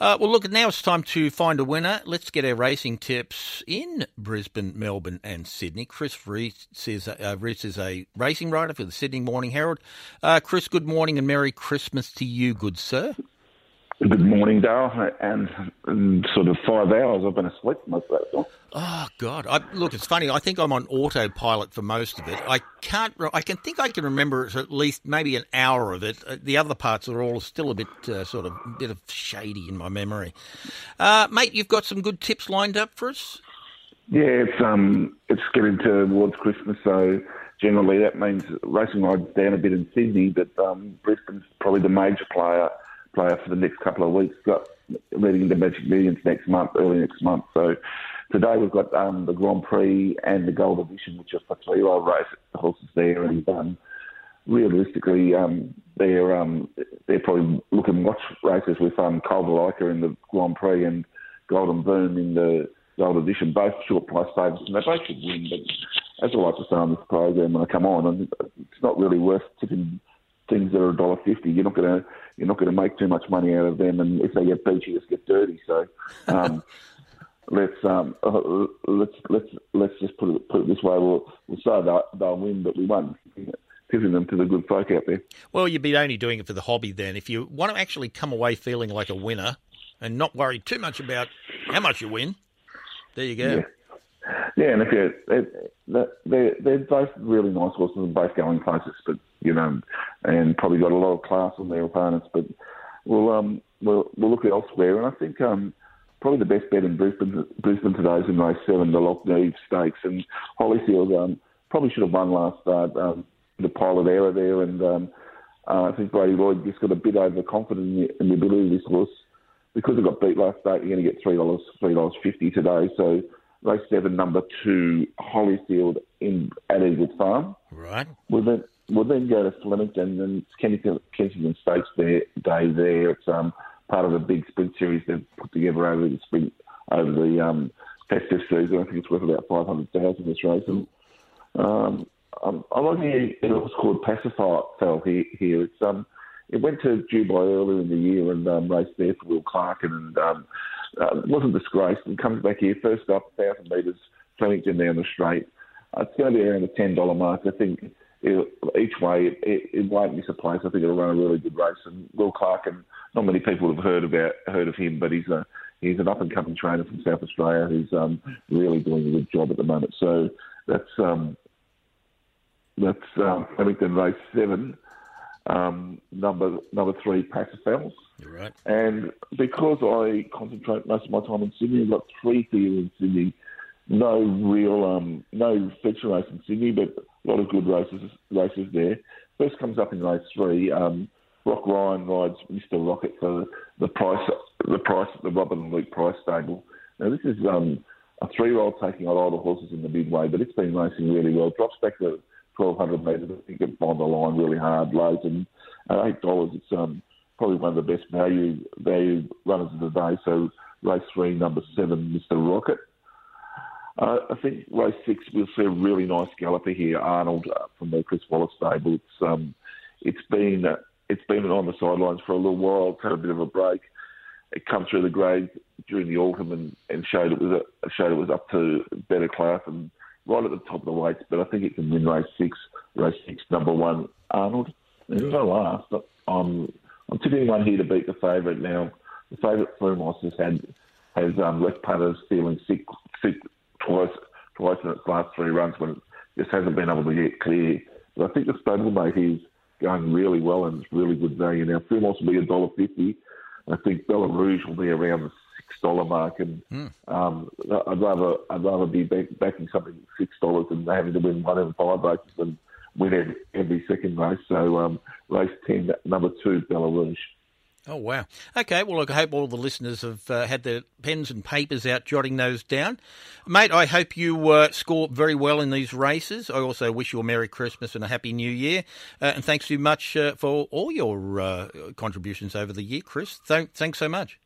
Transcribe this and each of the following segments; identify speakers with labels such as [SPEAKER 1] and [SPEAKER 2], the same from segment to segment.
[SPEAKER 1] Uh, well, look, now it's time to find a winner. Let's get our racing tips in Brisbane, Melbourne, and Sydney. Chris Reese is, uh, is a racing writer for the Sydney Morning Herald. Uh, Chris, good morning and Merry Christmas to you, good sir.
[SPEAKER 2] Good morning, Dale. And in sort of five hours, I've been asleep most of that time.
[SPEAKER 1] Oh God! I, look, it's funny. I think I'm on autopilot for most of it. I can't. I can think I can remember at least maybe an hour of it. Uh, the other parts are all still a bit uh, sort of bit of shady in my memory. Uh, mate, you've got some good tips lined up for us.
[SPEAKER 2] Yeah, it's um, it's getting towards Christmas, so generally that means racing rides down a bit in Sydney, but um, Brisbane's probably the major player player for the next couple of weeks. Got leading into Magic Millions next month, early next month. So today we've got um, the Grand Prix and the Gold Edition, which are for three-year-old race The horses there, and um, realistically, um, they're um, they're probably looking watch races with um, Culver in the Grand Prix and Golden Boom in the Gold Edition, both short price favourites, and they both should win. But as I like to say on this program when I come on, it's not really worth tipping things that are a dollar fifty. You're not going to you're not going to make too much money out of them, and if they get you just get dirty. So. Um, let's um, uh, let's let's let's just put it put it this way. We'll we'll say they'll, they'll win, but we won't. Tipping them to the good folk out there.
[SPEAKER 1] Well, you'd be only doing it for the hobby then. If you want to actually come away feeling like a winner and not worry too much about how much you win, there you go.
[SPEAKER 2] Yeah. Yeah, and if you they're, they're both really nice horses and both going places, but you know, and probably got a lot of class on their opponents. But we'll um we'll we'll look elsewhere, and I think um probably the best bet in Brisbane Brisbane today is in race seven, the Lockneve Stakes, and Holyfield um probably should have won last start. Um, the pilot error there, and um, uh, I think Brady Lloyd just got a bit overconfident in the, in the ability of this horse because it got beat last start. You're going to get three dollars, three dollars fifty today. So race seven, number two, Hollyfield in at Eagle Farm.
[SPEAKER 1] Right.
[SPEAKER 2] Then we'll then go to Flemington and Kensington, Stakes there, day there. It's um, part of a big sprint series they've put together over the sprint over the um, festive season. I think it's worth about five hundred thousand this race. And, um, um, I like the it was called Pacifier here. here. It's um, it went to Dubai earlier in the year and um, raced there for Will Clarken um, uh, wasn't disgraced and comes back here first up, 1,000 metres, Flemington down the straight. Uh, it's going to be around the $10 mark. I think it, each way it, it, it, won't miss a place. I think it'll run a really good race. And Will Clark, and not many people have heard about heard of him, but he's a he's an up and coming trainer from South Australia who's um, really doing a good job at the moment. So that's um, that's um, Flemington race seven um, number number three Paxifels.
[SPEAKER 1] You're right.
[SPEAKER 2] And because I concentrate most of my time in Sydney, I've got three theatre in Sydney. No real, um, no feature race in Sydney, but a lot of good races races there. First comes up in race three. Um, Rock Ryan rides Mr. Rocket for the price, the price, the Robert and Luke Price stable. Now this is um, a three-year-old taking on older horses in the midway, but it's been racing really well. Drops back to 1,200 metres. I think it find the line really hard, loads, and at eight dollars, it's um, probably one of the best value value runners of the day. So race three, number seven, Mr. Rocket. Uh, I think race six we'll see a really nice galloper here, Arnold uh, from the Chris Waller stable. It's um, it's been uh, it's been on the sidelines for a little while. It's had a bit of a break. It come through the grade during the autumn and, and showed it was a, showed it was up to better class and right at the top of the weights, but I think it can win race six, race six, number one, Arnold. And I last, I'm, I'm tipping one here to beat the favourite now. The favourite Flumos has had has um, left punters feeling sick, sick in its last three runs when it just hasn't been able to get clear. But I think the stablemate is going really well and it's really good value now. Flumos will be a dollar fifty. I think Bella Rouge will be around the six dollar mark, and mm. um, I'd rather I'd rather be back, backing something six dollars than having to win one in five races than win every, every second race. So um, race ten, number two, Bella Rouge.
[SPEAKER 1] Oh wow! Okay, well, I hope all the listeners have uh, had their pens and papers out, jotting those down, mate. I hope you uh, score very well in these races. I also wish you a Merry Christmas and a Happy New Year, uh, and thanks so much uh, for all your uh, contributions over the year, Chris. Th- thanks so much.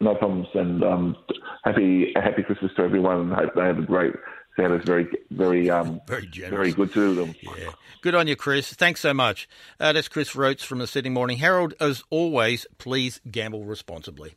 [SPEAKER 2] No problems, and um, happy happy Christmas to everyone, hope they have a great. Santa's very very um,
[SPEAKER 1] very generous.
[SPEAKER 2] very good to them.
[SPEAKER 1] Yeah, good on you, Chris. Thanks so much. Uh, that's Chris Roots from the Sydney Morning Herald. As always, please gamble responsibly.